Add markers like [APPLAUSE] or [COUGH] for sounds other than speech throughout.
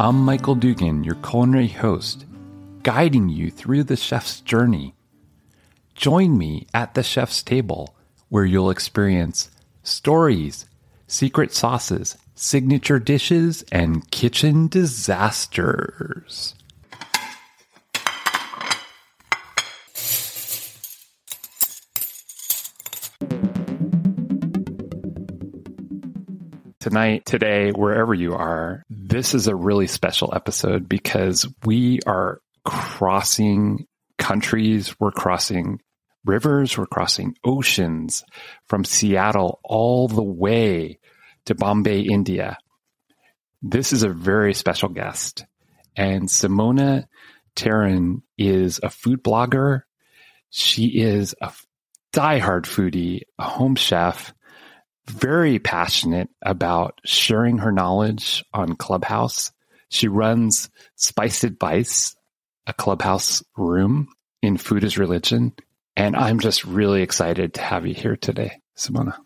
I'm Michael Dugan, your culinary host, guiding you through the chef's journey. Join me at the chef's table, where you'll experience stories, secret sauces, signature dishes, and kitchen disasters. Tonight, today, wherever you are, this is a really special episode because we are crossing countries, we're crossing rivers, we're crossing oceans from Seattle all the way to Bombay, India. This is a very special guest. And Simona Terron is a food blogger. She is a diehard foodie, a home chef, very passionate about sharing her knowledge on Clubhouse. She runs Spice Advice, a Clubhouse room in Food is Religion. And I'm just really excited to have you here today, Simona.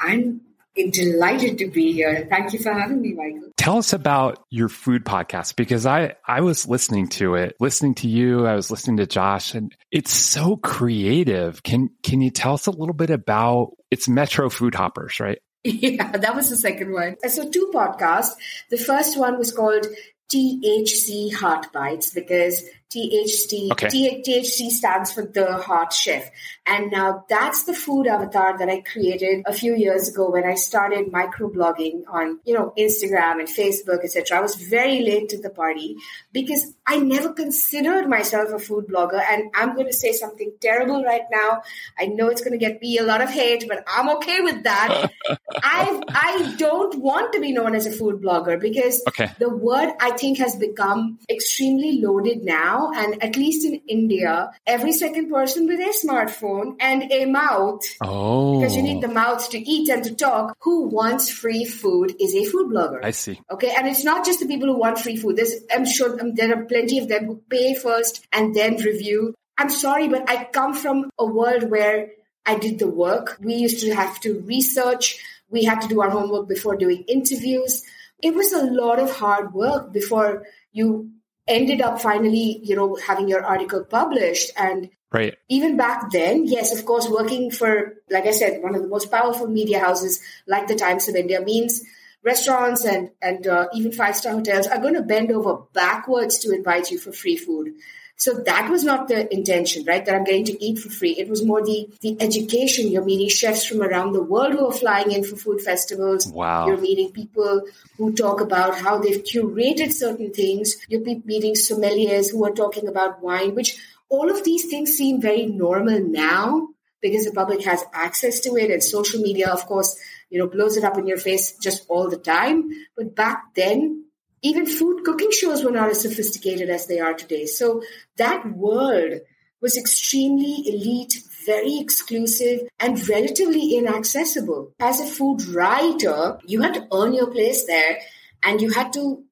I'm delighted to be here. Thank you for having me, Michael. Tell us about your food podcast because I I was listening to it, listening to you, I was listening to Josh and it's so creative. Can can you tell us a little bit about it's Metro Food Hoppers, right? [LAUGHS] Yeah, that was the second one. Uh, so two podcasts. The first one was called THC HeartBytes because THC okay. THC stands for the Heart Chef. And now that's the food avatar that I created a few years ago when I started microblogging on, you know, Instagram and Facebook, etc. I was very late to the party because I never considered myself a food blogger. And I'm going to say something terrible right now. I know it's going to get me a lot of hate, but I'm okay with that. [LAUGHS] I I don't want to be known as a food blogger because okay. the word I think has become extremely loaded now. And at least in India, every second person with a smartphone and a mouth. Oh. Because you need the mouth to eat and to talk. Who wants free food is a food blogger. I see. Okay. And it's not just the people who want free food. There's, I'm sure um, there are plenty of them who pay first and then review. I'm sorry, but I come from a world where I did the work. We used to have to research. We had to do our homework before doing interviews. It was a lot of hard work before you ended up finally, you know, having your article published. And Right. Even back then, yes, of course, working for, like I said, one of the most powerful media houses like the Times of India means restaurants and and uh, even five star hotels are going to bend over backwards to invite you for free food. So that was not the intention, right? That I'm getting to eat for free. It was more the the education. You're meeting chefs from around the world who are flying in for food festivals. Wow. You're meeting people who talk about how they've curated certain things. You're meeting sommeliers who are talking about wine, which all of these things seem very normal now because the public has access to it and social media of course you know blows it up in your face just all the time but back then even food cooking shows were not as sophisticated as they are today so that world was extremely elite very exclusive and relatively inaccessible as a food writer you had to earn your place there and you had to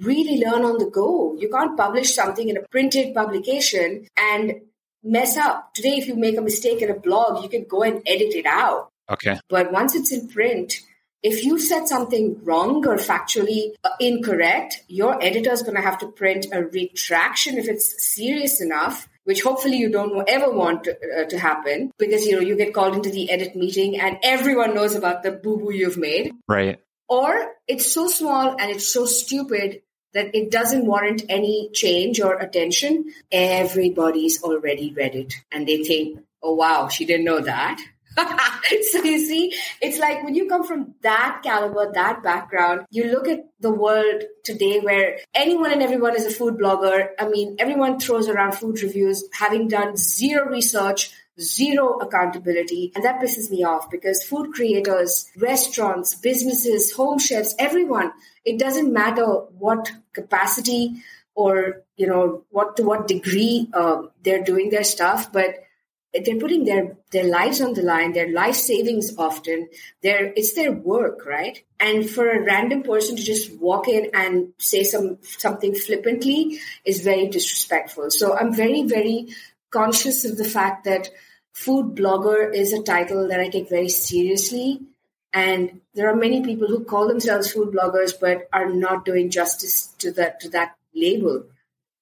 really learn on the go. You can't publish something in a printed publication and mess up. Today, if you make a mistake in a blog, you can go and edit it out. Okay. But once it's in print, if you said something wrong or factually uh, incorrect, your editor is going to have to print a retraction if it's serious enough which hopefully you don't ever want to, uh, to, happen because you know you get called into the edit meeting and everyone knows about the boo boo you've made. Right. Or it's so small and it's so stupid that it doesn't warrant any change or attention, everybody's already read it and they think, oh wow, she didn't know that. [LAUGHS] so you see, it's like when you come from that caliber, that background, you look at the world today where anyone and everyone is a food blogger. I mean, everyone throws around food reviews, having done zero research, zero accountability. And that pisses me off because food creators, restaurants, businesses, home chefs, everyone, it doesn't matter what capacity or, you know, what to what degree uh, they're doing their stuff, but they're putting their their lives on the line their life savings often their it's their work right and for a random person to just walk in and say some something flippantly is very disrespectful so i'm very very conscious of the fact that food blogger is a title that I take very seriously. And there are many people who call themselves food bloggers but are not doing justice to that to that label.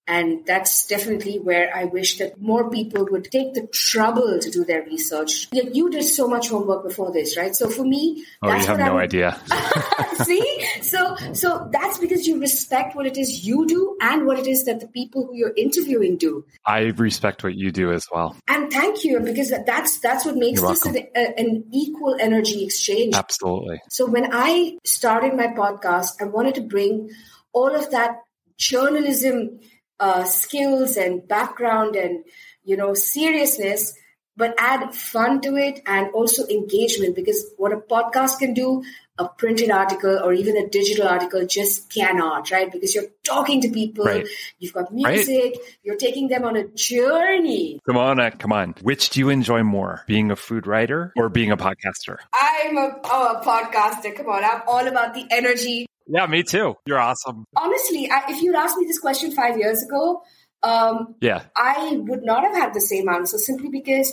And that's definitely where I wish that more people would take the trouble to do their research. You did so much homework before this, right? So for me, oh, you have no I'm, idea. [LAUGHS] [LAUGHS] see, so so that's because you respect what it is you do and what it is that the people who you're interviewing do. I respect what you do as well. And thank you, because that's that's what makes this an, a- an equal energy exchange. Absolutely. So when I started my podcast, I wanted to bring all of that journalism uh, skills and background and you know seriousness, but add fun to it and also engagement because what a podcast can do, a printed article or even a digital article just cannot, right? Because you're talking to people, Right. you've got music, you're taking them on a journey. Simona, come on. Which do you enjoy more, being a food writer or being a podcaster? I'm a, oh, a podcaster. Come on, I'm all about the energy, Yeah, me too. You're awesome. honestly, I, if you'd asked me this question five years ago, um, Yeah. I would not have had the same answer simply because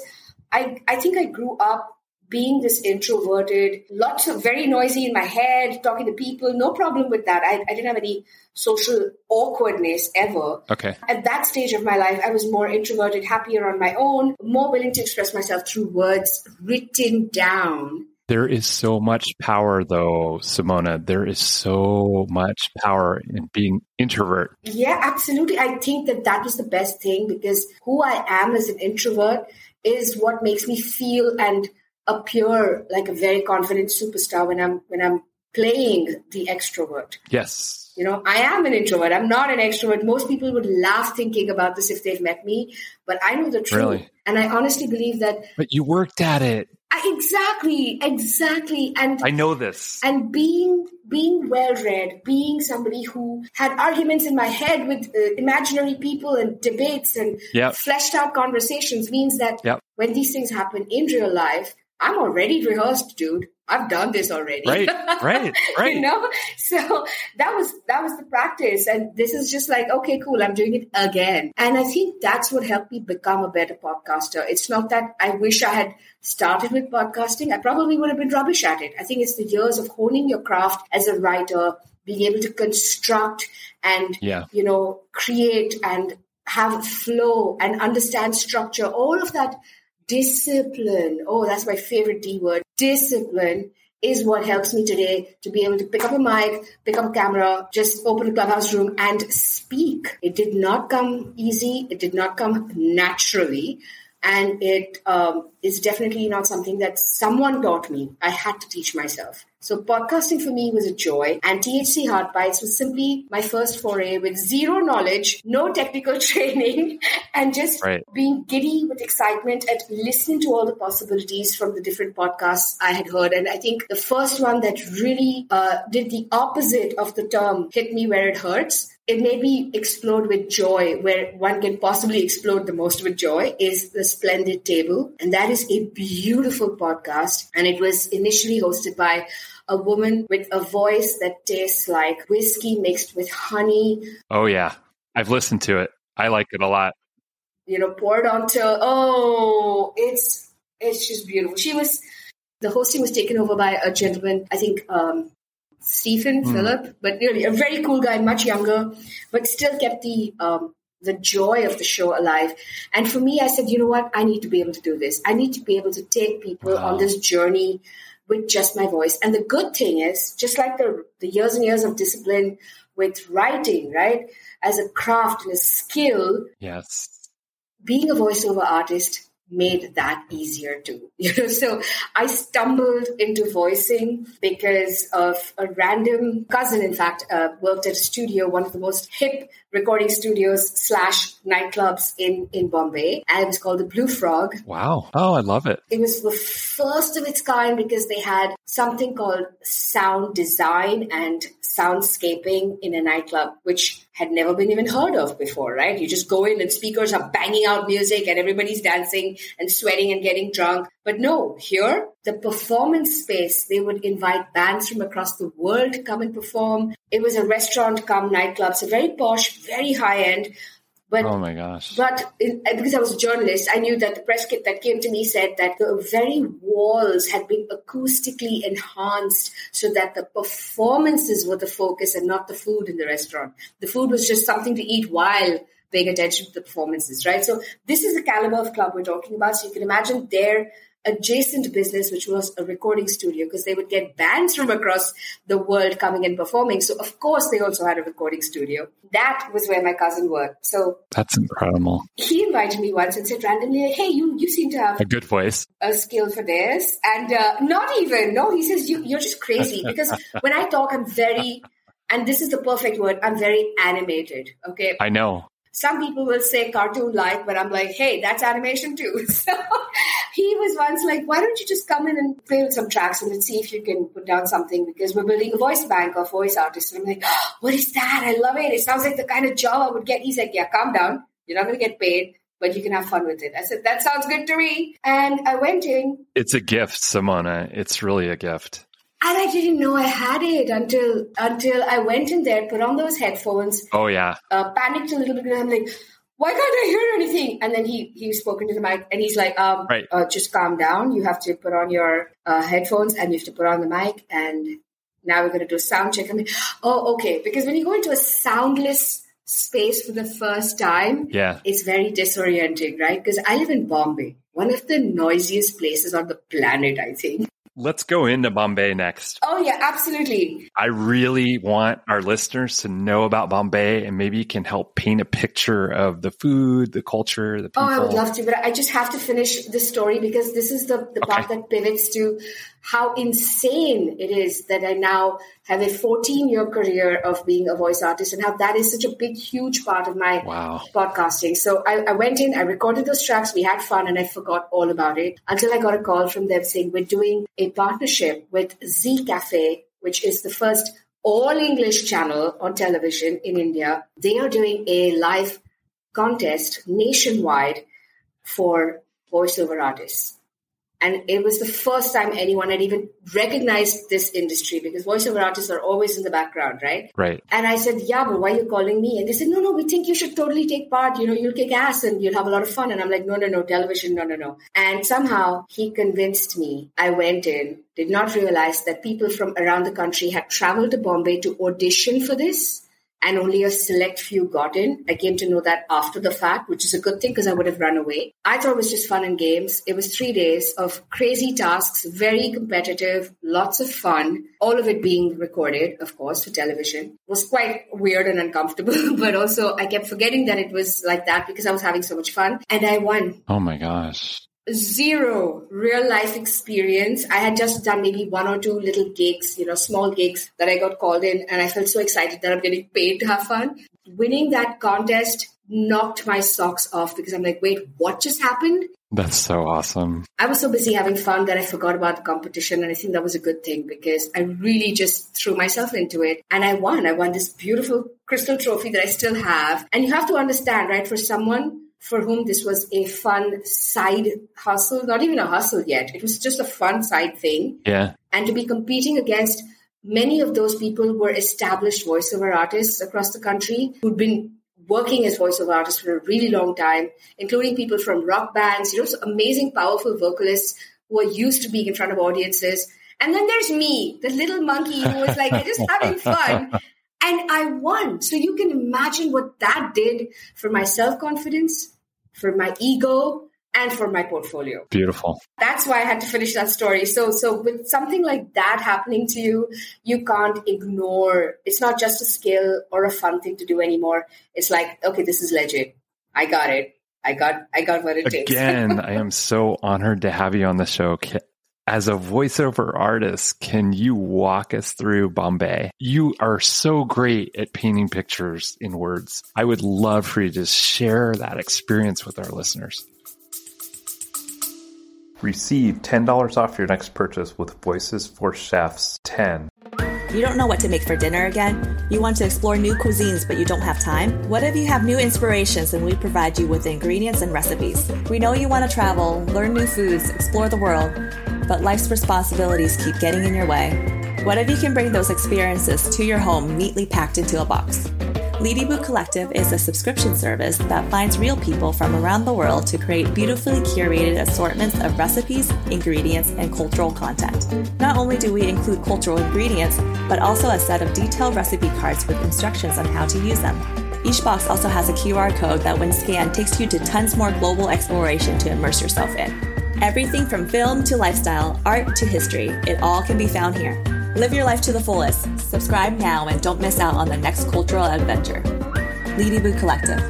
I, I think I grew up being this introverted, lots of very noisy in my head, talking to people, no problem with that. I, I didn't have any social awkwardness ever. Okay. At that stage of my life, I was more introverted, happier on my own, more willing to express myself through words written down. There is so much power, though, Simona. There is so much power in being introvert. Yeah, absolutely. I think that that was the best thing because who I am as an introvert is what makes me feel and appear like a very confident superstar when I'm when I'm playing the extrovert. Yes. You know, I am an introvert. I'm not an extrovert. Most people would laugh thinking about this if they've met me, but I know the truth. Really? And I honestly believe that But you worked at it. Exactly, exactly. And I know this. and being being well read being somebody who had arguments in my head with uh, imaginary people and debates and Yep. fleshed out conversations means that Yep. when these things happen in real life i'm already rehearsed dude. I've done this already. Right, [LAUGHS] right, right. you know? So that was that was the practice. And this is just like okay cool i'm doing it again. And i think that's what helped me become a better podcaster. It's not that i wish i had started with podcasting. I probably would have been rubbish at it. I think it's the years of honing your craft as a writer being able to construct and Yeah. you know create and have flow and understand structure all of that discipline oh that's my favorite d word discipline is what helps me today to be able to pick up a mic, pick up a camera, just open a clubhouse room and speak. It did not come easy. It did not come naturally. And it um, is definitely not something that someone taught me. I had to teach myself. So podcasting for me was a joy, and THC HeartBytes was simply my first foray with zero knowledge, no technical [LAUGHS] training, and just Right. being giddy with excitement at listening to all the possibilities from the different podcasts I had heard. And I think the first one that really uh, did the opposite of the term hit me where it hurts. It made me explode with joy, where one can possibly explode the most with joy, is The Splendid Table. And that is a beautiful podcast. And it was initially hosted by a woman with a voice that tastes like whiskey mixed with honey, Oh, yeah. I've listened to it. I like it a lot. you know, poured onto oh, it's it's just beautiful. She was the hosting was taken over by a gentleman, I think um Stephen Phillip, but really a very cool guy, much younger, but still kept the um the joy of the show alive. And for me, I said, you know what? I need to be able to do this. I need to be able to take people Wow. on this journey with just my voice. And the good thing is, just like the, the years and years of discipline with writing, right? As a craft and a skill, Yes. being a voiceover artist made that easier too. You [LAUGHS] know, so I stumbled into voicing because of a random cousin, in fact, uh, worked at a studio, one of the most hip recording studios slash nightclubs in, in Bombay. And it was called the Blue Frog. Wow. Oh, I love it. It was the first of its kind because they had something called sound design and soundscaping in a nightclub, which had never been even heard of before, right? You just go in and speakers are banging out music and everybody's dancing and sweating and getting drunk. But no, here, the performance space, they would invite bands from across the world to come and perform. It was a restaurant come nightclub, so very posh, very high end But oh my gosh! But in, uh, because I was a journalist, I knew that the press kit that came to me said that the very walls had been acoustically enhanced so that the performances were the focus and not the food in the restaurant. The food was just something to eat while paying attention to the performances, right? So this is the caliber of club we're talking about. So you can imagine their adjacent business, which was a recording studio, because they would get bands from across the world coming and performing. So of course they also had a recording studio. That was where my cousin worked. So that's incredible. He invited me once and said randomly, "Hey, you you seem to have a good voice, a skill for this," and uh, not even no. He says you you're just crazy [LAUGHS] because when I talk, I'm very and this is the perfect word. I'm very animated. Okay. I know. Some people will say cartoon like, but I'm like, hey, that's animation too. [LAUGHS] So he was once like, why don't you just come in and play with some tracks and let's see if you can put down something because we're building a voice bank of voice artists. And I'm like, oh, what is that? I love it. It sounds like the kind of job I would get. He's like, yeah, calm down. You're not going to get paid but you can have fun with it. I said, that sounds good to me. And I went in. It's a gift, Simona. It's really a gift. And I didn't know I had it until until I went in there, put on those headphones. Oh yeah. Uh, panicked a little bit, and I'm like, "Why can't I hear anything?" And then he he spoke into the mic, and he's like, um, right. uh, just calm down. You have to put on your uh, headphones, and you have to put on the mic, and now we're going to do a sound check." I'm like, "Oh, okay." Because when you go into a soundless space for the first time, yeah, it's very disorienting, right? Because I live in Bombay, one of the noisiest places on the planet, I think. Let's go into Bombay next. Oh, yeah, absolutely. I really want our listeners to know about Bombay and maybe you can help paint a picture of the food, the culture, the people. Oh, I would love to, but I just have to finish the story because this is the, the okay. part that pivots to how insane it is that I now have a 14 year career of being a voice artist and how that is such a big, huge part of my wow. podcasting. So I, I, went in, I recorded those tracks, we had fun, and I forgot all about it until I got a call from them saying, We're doing a partnership with Zee Cafe, which is the first all English channel on television in India. They are doing a live contest nationwide for voiceover artists. And it was the first time anyone had even recognized this industry because voiceover artists are always in the background, right? Right. And I said, Yeah, but why are you calling me? And they said, No, no, we think you should totally take part. You know, you'll kick ass and you'll have a lot of fun. And I'm like, No, no, no, television, no, no, no. And somehow he convinced me. I went in, did not realize that people from around the country had traveled to Bombay to audition for this and only a select few got in. I came to know that after the fact, which is a good thing because I would have run away. I thought it was just fun and games. It was three days of crazy tasks, very competitive, lots of fun, all of it being recorded, of course, for television. It was quite weird and uncomfortable, [LAUGHS] but also I kept forgetting that it was like that because I was having so much fun and I won. Oh my gosh zero real life experience. I had just done maybe one or two little gigs, you know, small gigs that I got called in, and I felt so excited that I'm getting paid to have fun. Winning that contest knocked my socks off because I'm like, wait, what just happened? That's so awesome. I was so busy having fun that I forgot about the competition. And I think that was a good thing because I really just threw myself into it and I won. I won this beautiful crystal trophy that I still have. And you have to understand, right? For someone for whom this was a fun side hustle, not even a hustle yet. It was just a fun side thing. Yeah. And to be competing against many of those people were established voiceover artists across the country who'd been working as voiceover artists for a really long time, including people from rock bands, you know, so amazing, powerful vocalists who are used to being in front of audiences. And then there's me, the little monkey who was like just having fun. [LAUGHS] And I won. So you can imagine what that did for my self confidence, for my ego, and for my portfolio. Beautiful. That's why I had to finish that story. So, so with something like that happening to you, you can't ignore. It's not just a skill or a fun thing to do anymore. It's like, okay, this is legit. I got it. I got, I got what it Again, takes. Again, [LAUGHS] I am so honored to have you on the show as a voiceover artist, can you walk us through Bombay? You are so great at painting pictures in words. I would love for you to share that experience with our listeners. Receive $10 off your next purchase with Voices for Chefs 10. You don't know what to make for dinner again? You want to explore new cuisines, but you don't have time? What if you have new inspirations and we provide you with the ingredients and recipes? We know you want to travel, learn new foods, explore the world but life's responsibilities keep getting in your way. What if you can bring those experiences to your home neatly packed into a box? Litibu Collective is a subscription service that finds real people from around the world to create beautifully curated assortments of recipes, ingredients, and cultural content. Not only do we include cultural ingredients, but also a set of detailed recipe cards with instructions on how to use them. Each box also has a QR code that, when scanned, takes you to tons more global exploration to immerse yourself in. Everything from film to lifestyle, art to history, it all can be found here. Live your life to the fullest. Subscribe now and don't miss out on the next cultural adventure. Litibu Collective.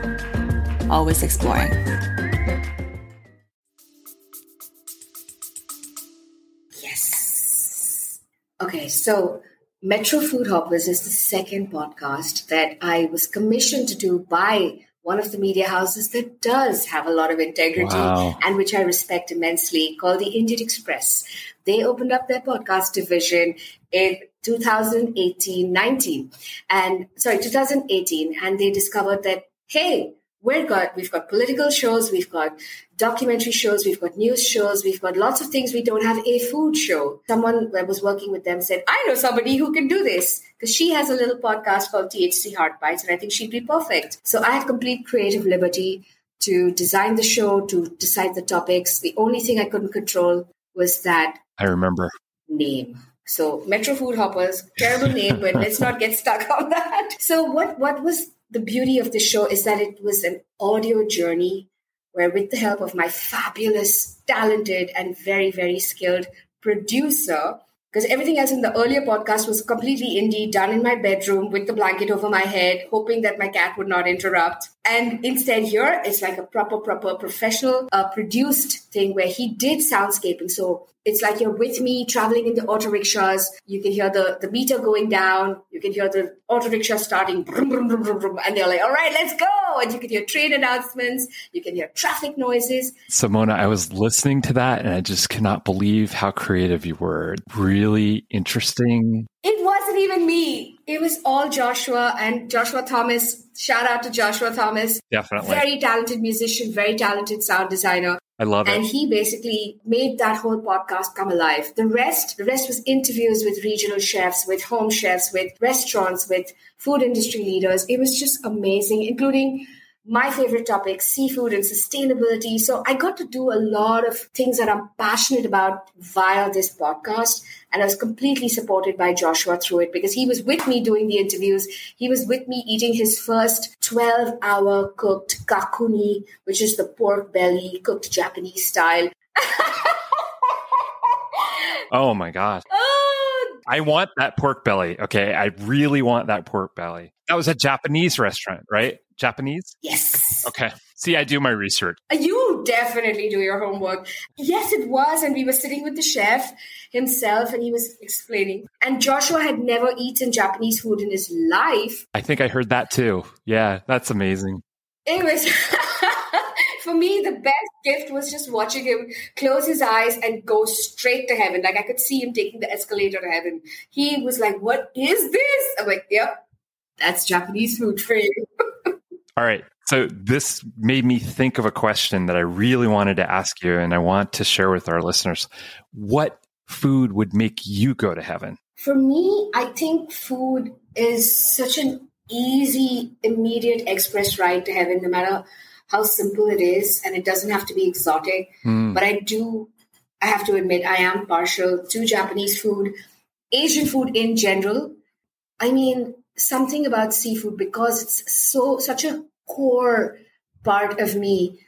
Always exploring. Yes. Okay, so Metro Food Hoppers is the second podcast that I was commissioned to do by one of the media houses that does have a lot of integrity Wow. and which I respect immensely, called the Indian Express. They opened up their podcast division in 2018 19 and sorry 2018 and they discovered that hey we've got we've got political shows we've got documentary shows we've got news shows we've got lots of things. We don't have a food show. Someone that was working with them said i know somebody who can do this. Because she has a little podcast called thc HeartBytes and i think she'd be perfect. So i had complete creative liberty to design the show to decide the topics. The only thing i couldn't control was that I remember. name. So Metro Food Hoppers, terrible name, but let's not get stuck on that. So what what was the beauty of the show is that it was an audio journey where with the help of my fabulous, talented, and very, very skilled producer, because everything else in the earlier podcast was completely indie, done in my bedroom with the blanket over my head, hoping that my cat would not interrupt. And instead, here it's like a proper, proper professional uh, produced thing where he did soundscaping. So it's like you're with me traveling in the auto rickshaws. You can hear the, the meter going down. You can hear the auto rickshaw starting, brum, brum, brum, brum, brum, and they're like, all right, let's go. And you can hear train announcements. You can hear traffic noises. Simona, I was listening to that and I just cannot believe how creative you were. Really interesting. It wasn't even me. It was all Joshua and Joshua Thomas. Shout out to Joshua Thomas. Definitely. Very talented musician, very talented sound designer. I love And it. And he basically made that whole podcast come alive. The rest, the rest was interviews with regional chefs, with home chefs, with restaurants, with food industry leaders. It was just amazing, including my favorite topic, seafood and sustainability. So I got to do a lot of things that I'm passionate about via this podcast. And I was completely supported by Joshua through it because he was with me doing the interviews. He was with me eating his first 12 hour cooked kakuni, which is the pork belly cooked Japanese style. [LAUGHS] Oh my gosh. Oh, I want that pork belly. Okay. I really want that pork belly. That was a Japanese restaurant, right? Japanese? yes. Okay. See, I do my research. You definitely do your homework. Yes, it was. And we were sitting with the chef himself and he was explaining. And Joshua had never eaten Japanese food in his life. I think I heard that too. Yeah, that's amazing. Anyways, [LAUGHS] for me, the best gift was just watching him close his eyes and go straight to heaven. Like I could see him taking the escalator to heaven. He was like, What is this? I'm like, Yep, that's Japanese food for you. [LAUGHS] All right. So this made me think of a question that I really wanted to ask you and I want to share with our listeners. What food would make you go to heaven? For me, I think food is such an easy, immediate express ride to heaven, no matter how simple it is, and it doesn't have to be exotic. Hmm. But I do, I have to admit, I am partial to Japanese food, Asian food in general. I mean, something about seafood because it's so such a core part of me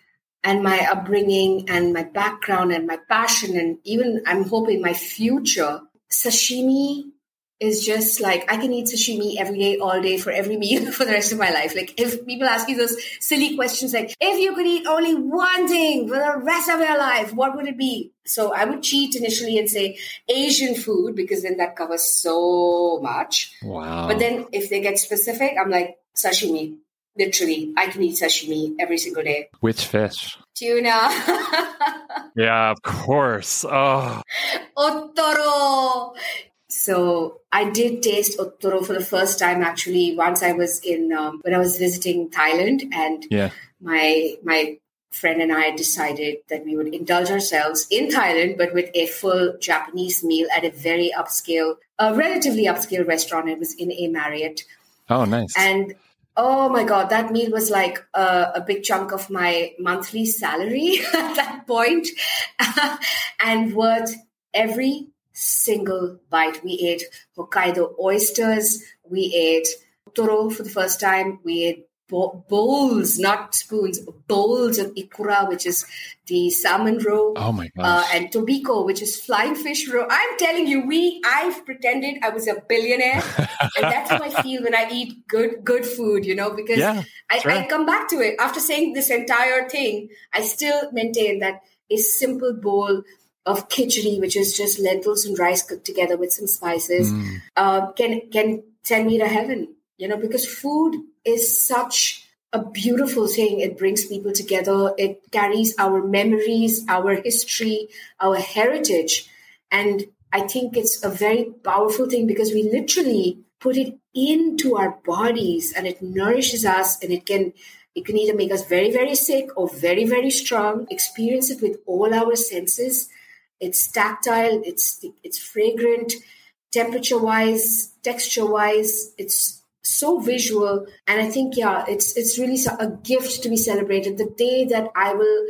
and my upbringing and my background and my passion and even I'm hoping my future. Sashimi is just like I can eat sashimi every day, all day, for every meal [LAUGHS] for the rest of my life. Like if people ask me those silly questions like if you could eat only one thing for the rest of your life, what would it be? So I would cheat initially and say Asian food because then that covers so much. Wow. But then if they get specific, I'm like sashimi. Literally, I can eat sashimi every single day. Which fish? Tuna. [LAUGHS] Yeah, of course. Oh, Otoro. So I did taste otoro for the first time actually once I was in um, when I was visiting Thailand and yeah. my my friend and I decided that we would indulge ourselves in Thailand but with a full Japanese meal at a very upscale a relatively upscale restaurant it was in a Marriott Oh, nice. and Oh my God, that meal was like a, a big chunk of my monthly salary [LAUGHS] at that point [LAUGHS] and worth every single bite. We ate Hokkaido oysters. We ate toro for the first time. We ate bowls, not spoons, bowls of ikura, which is the salmon roe. Oh my Uh, and tobiko, which is flying fish roe. I'm telling you, we I've pretended I was a billionaire, [LAUGHS] and that's how I feel when I eat good good food. You know, because yeah. I, right. I come back to it after saying this entire thing. I still maintain that a simple bowl of khichdi, which is just lentils and rice cooked together with some spices, Mm. uh, can can send me to heaven. You know, because food is such a beautiful thing. It brings people together. It carries our memories, our history, our heritage, and I think it's a very powerful thing because we literally put it into our bodies and it nourishes us and it can it can either make us very very sick or very very strong experience it with all our senses it's tactile it's it's fragrant temperature wise texture wise it's so visual. And i think yeah it's it's really a gift to be celebrated. The day that i will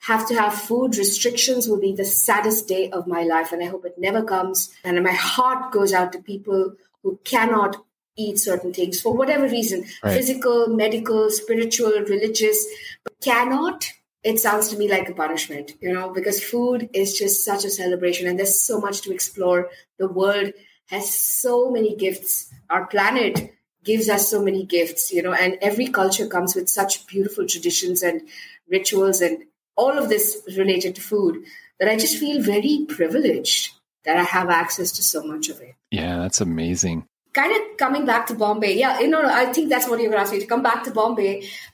have to have food restrictions will be the saddest day of my life. And i hope it never comes. And my heart goes out to people who cannot eat certain things for whatever reason Right. physical medical spiritual religious. But cannot it sounds to me like a punishment you know because food is just such a celebration. And there's so much to explore. The world has so many gifts. Our planet gives us so many gifts you know and every culture comes with such beautiful traditions and rituals and all of this related to food that i just feel very privileged that i have access to so much of it Yeah, that's amazing. kind of coming back to Bombay. Yeah, you know, I think that's what you were asking me to come back to Bombay.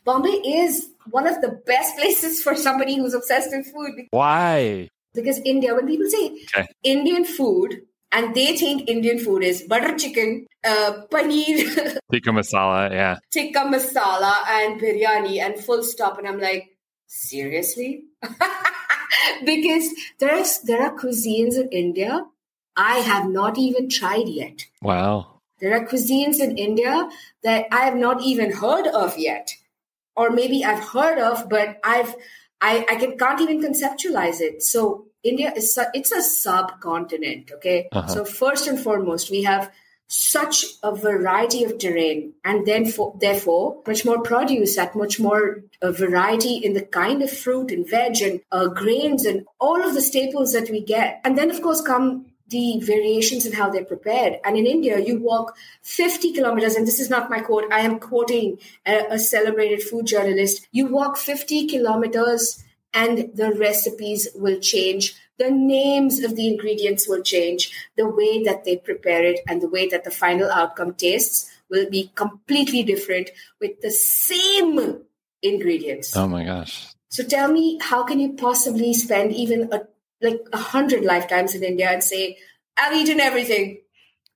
Bombay is one of the best [LAUGHS] places for somebody who's obsessed with food Why? because India, when people say Okay. Indian food and they think Indian food is butter chicken, uh, paneer, [LAUGHS] Tikka masala. Yeah. tikka masala, and biryani, and full stop. And I'm like, seriously? [LAUGHS] because there's there are cuisines in India I have not even tried yet. Wow. There are cuisines in India that I have not even heard of yet, or maybe I've heard of, but I've I, I can, can't even conceptualize it. So India is su- it's a subcontinent. Okay, Uh-huh. so first and foremost, we have such a variety of terrain, and then for, therefore much more produce, that much more uh, variety in the kind of fruit and veg and uh, grains and all of the staples that we get, and then of course come the variations in how they're prepared. And in India, you walk 50 kilometers, and this is not my quote, I am quoting a, a celebrated food journalist. You walk 50 kilometers, and the recipes will change. The names of the ingredients will change. The way that they prepare it and the way that the final outcome tastes will be completely different with the same ingredients. Oh my gosh. So tell me, how can you possibly spend even a like a hundred lifetimes in India and say, I've eaten everything,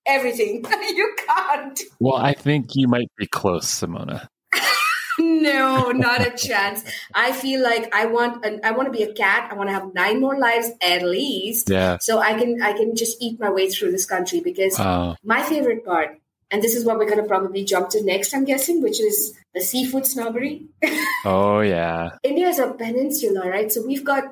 everything? [LAUGHS] you can't. Well, I think you might be close, Simona. [LAUGHS] No, not a chance. I feel like I want an, I want to be a cat. I want to have nine more lives at least, Yeah. so I can I can just eat my way through this country because Wow. my favorite part, and this is what we're going to probably jump to next, I'm guessing, which is the seafood snobbery. [LAUGHS] Oh yeah. India is a peninsula, right? So we've got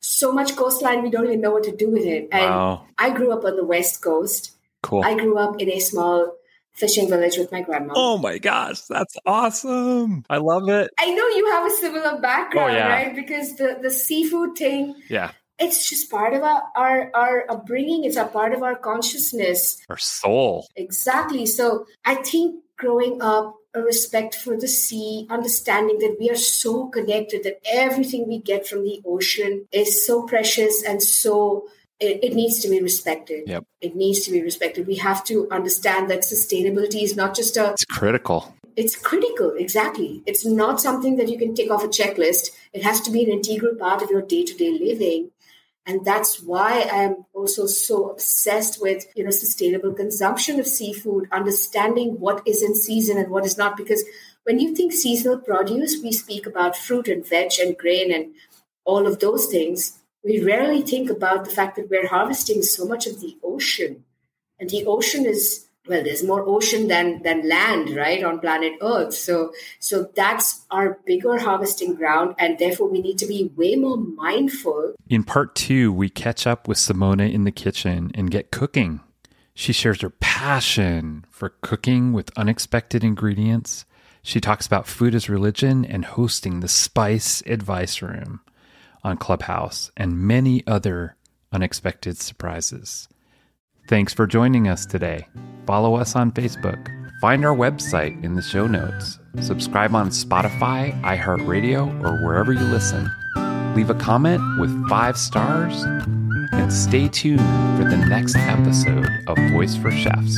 so much coastline, we don't even know what to do with it. And Wow. I grew up on the west coast. Cool. I grew up in a small fishing village with my grandma. Oh my gosh, that's awesome. I love it. I know you have a similar background, Oh, yeah. right? Because the, the seafood thing, Yeah. it's just part of our, our, our upbringing. It's a part of our consciousness. Our soul. Exactly. So I think growing up, a respect for the sea, understanding that we are so connected, that everything we get from the ocean is so precious and so it, it needs to be respected. Yep. It needs to be respected. We have to understand that sustainability is not just a It's critical. it's critical, exactly. It's not something that you can tick off a checklist. It has to be an integral part of your day to day living. And that's why I am also so obsessed with, you know, sustainable consumption of seafood, understanding what is in season and what is not. Because when you think seasonal produce, we speak about fruit and veg and grain and all of those things. We rarely think about the fact that we're harvesting so much of the ocean. And the ocean is well there's more ocean than than land right on planet earth. So so that's our bigger harvesting ground and therefore we need to be way more mindful. In part two we catch up with simona in the kitchen and get cooking. She shares her passion for cooking with unexpected ingredients. She talks about food as religion and hosting the spice advice room on clubhouse and many other unexpected surprises Thanks for joining us today. Follow us on Facebook. Find our website in the show notes. Subscribe on Spotify, iHeartRadio, or wherever you listen. Leave a comment with five stars and stay tuned for the next episode of Voice for Chefs.